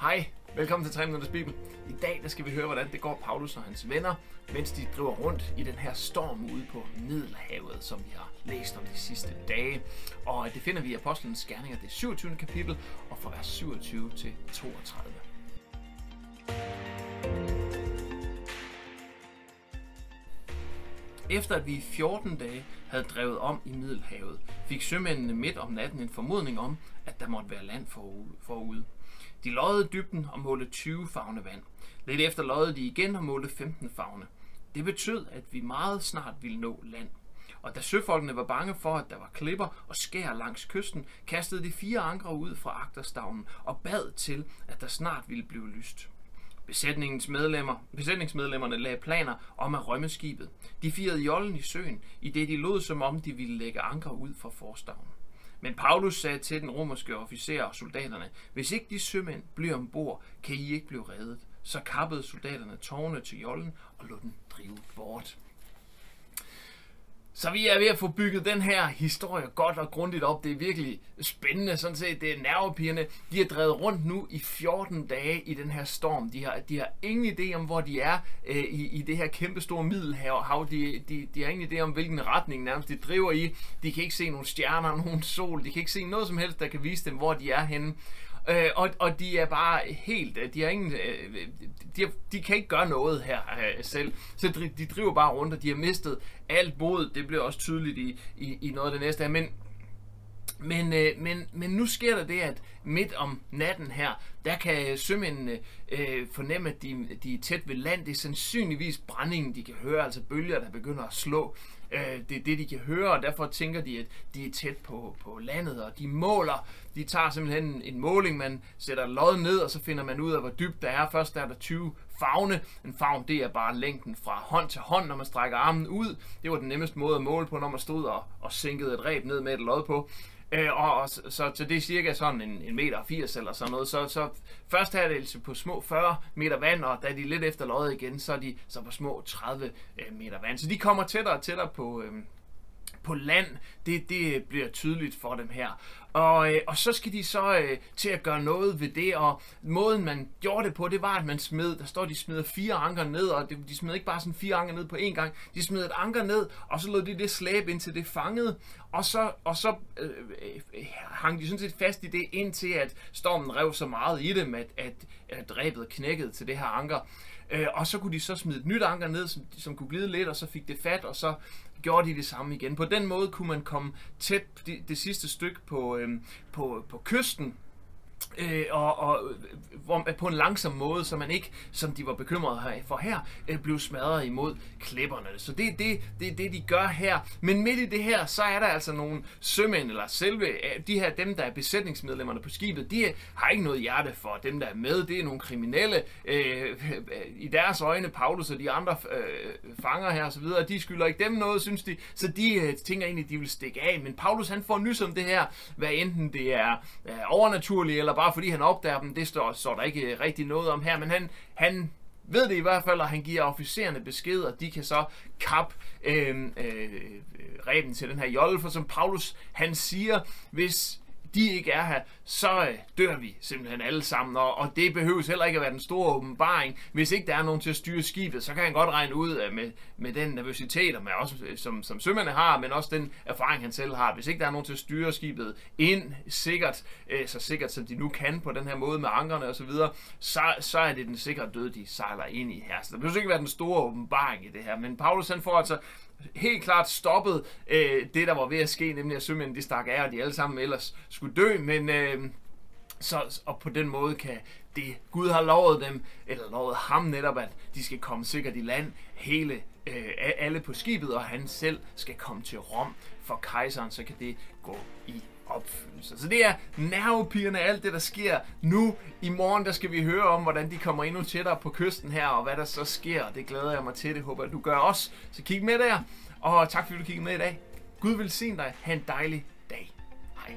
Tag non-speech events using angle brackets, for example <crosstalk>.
Hej, velkommen til 3 Minutters Bibel. I dag der skal vi høre, hvordan det går Paulus og hans venner, mens de driver rundt i den her storm ude på Middelhavet, som vi har læst om de sidste dage. Og det finder vi i Apostlenes Gerninger, det 27. kapitel, og fra vers 27 til 32. Efter at vi i 14 dage havde drevet om i Middelhavet, fik sømændene midt om natten en formodning om, at der måtte være land forude. De løjede dybden og målte 20 fagne vand. Lidt efter løjede de igen og målte 15 fagne. Det betød, at vi meget snart ville nå land. Og da søfolkene var bange for, at der var klipper og skær langs kysten, kastede de fire ankre ud fra agterstavnen og bad til, at der snart ville blive lyst. Besætningens medlemmer, besætningsmedlemmerne lagde planer om at rømme skibet. De firede jollen i søen, i det de lod som om de ville lægge anker ud fra forstavnen. Men Paulus sagde til den romerske officer og soldaterne, hvis ikke de sømænd bliver ombord, kan I ikke blive reddet. Så kappede soldaterne tårne til jollen og lod den drive bort. Så vi er ved at få bygget den her historie godt og grundigt op. Det er virkelig spændende, sådan set. Det er nervepigerne. De har drevet rundt nu i 14 dage i den her storm. De har, de har ingen idé om, hvor de er øh, i, i det her kæmpestore middelhav. De, de, de har ingen idé om, hvilken retning nærmest de driver i. De kan ikke se nogen stjerner, nogen sol. De kan ikke se noget som helst, der kan vise dem, hvor de er henne. Øh, og, og de er bare helt, øh, de har ingen, øh, de, har, de kan ikke gøre noget her øh, selv. Så de, de driver bare rundt, og de har mistet alt mod. Det bliver også tydeligt i, i, i noget af det næste her. Men, men, øh, men, men nu sker der det, at midt om natten her, der kan øh, sømændene øh, fornemme, at de, de er tæt ved land. Det er sandsynligvis brændingen, de kan høre, altså bølger, der begynder at slå. Øh, det er det, de kan høre, og derfor tænker de, at de er tæt på, på landet, og de måler. De tager simpelthen en, en måling, man sætter lod ned, og så finder man ud af, hvor dybt der er. Først der er der 20 favne. En favn, det er bare længden fra hånd til hånd, når man strækker armen ud. Det var den nemmeste måde at måle på, når man stod og, og sænkede et reb ned med et lod på. Øh, og, og så, så til det er cirka sådan en, en meter 80 eller sådan noget. Så, så først her er det altså på små 40 meter vand, og da de er lidt efter løjet igen, så er de så på små 30 øh, meter vand. Så de kommer tættere og tættere på, øh, på land. Det, det bliver tydeligt for dem her. Og, øh, og så skal de så øh, til at gøre noget ved det, og måden man gjorde det på, det var, at man smed, der står, de smider fire anker ned, og de smed ikke bare sådan fire anker ned på én gang, de smed et anker ned, og så lod de det slæbe indtil det fangede, og så, og så øh, øh hang de sådan set fast i det, indtil at stormen rev så meget i dem, at, at, at dræbet knækkede til det her anker. Øh, og så kunne de så smide et nyt anker ned, som, som kunne glide lidt, og så fik det fat, og så gjorde de det samme igen. På den måde kunne man komme tæt det, det sidste stykke på, øh, på, på kysten, øh, og, og øh, hvor, på en langsom måde, så man ikke, som de var bekymrede her, for her, øh, blev smadret imod klipperne. Så det er det, det, det, de gør her. Men midt i det her, så er der altså nogle sømænd, eller selve øh, de her, dem der er besætningsmedlemmerne på skibet, de øh, har ikke noget hjerte for dem, der er med. Det er nogle kriminelle. Øh, <laughs> I deres øjne, Paulus og de andre øh, fanger her osv., de skylder ikke dem noget, synes de. Så de øh, tænker egentlig, at de vil stikke af. Men Paulus, han får nys om det her, hvad enten det er øh, overnaturligt, eller bare fordi han opdager dem, det står, står der ikke øh, rigtig noget om her, men han, han ved det i hvert fald, og han giver officererne besked, og de kan så kap øh, øh, øh reben til den her jolle, for som Paulus han siger, hvis de ikke er her, så øh, dør vi simpelthen alle sammen. Og, og det behøves heller ikke at være den store åbenbaring. Hvis ikke der er nogen til at styre skibet, så kan han godt regne ud øh, med, med den nervøsitet, og med også, øh, som, som sømændene har, men også den erfaring, han selv har. Hvis ikke der er nogen til at styre skibet ind sikkert, øh, så sikkert som de nu kan på den her måde med ankerne osv., så, så, så er det den sikre død, de sejler ind i her. Så der behøver ikke være den store åbenbaring i det her. Men Paulus han får altså helt klart stoppet øh, det, der var ved at ske, nemlig at sømændene de stak af, og de alle sammen ellers skulle dø, men øh, så, og på den måde kan det, Gud har lovet dem, eller lovet ham netop, at de skal komme sikkert i land, hele, øh, alle på skibet, og han selv skal komme til Rom. For kejseren, så kan det gå i opfyldelse. Så det er nervepigerne alt det, der sker nu. I morgen, der skal vi høre om, hvordan de kommer endnu tættere på kysten her, og hvad der så sker. Det glæder jeg mig til. Det håber jeg, du gør også. Så kig med der. Og tak fordi du kiggede med i dag. Gud vil se dig. Ha' en dejlig dag. Hej.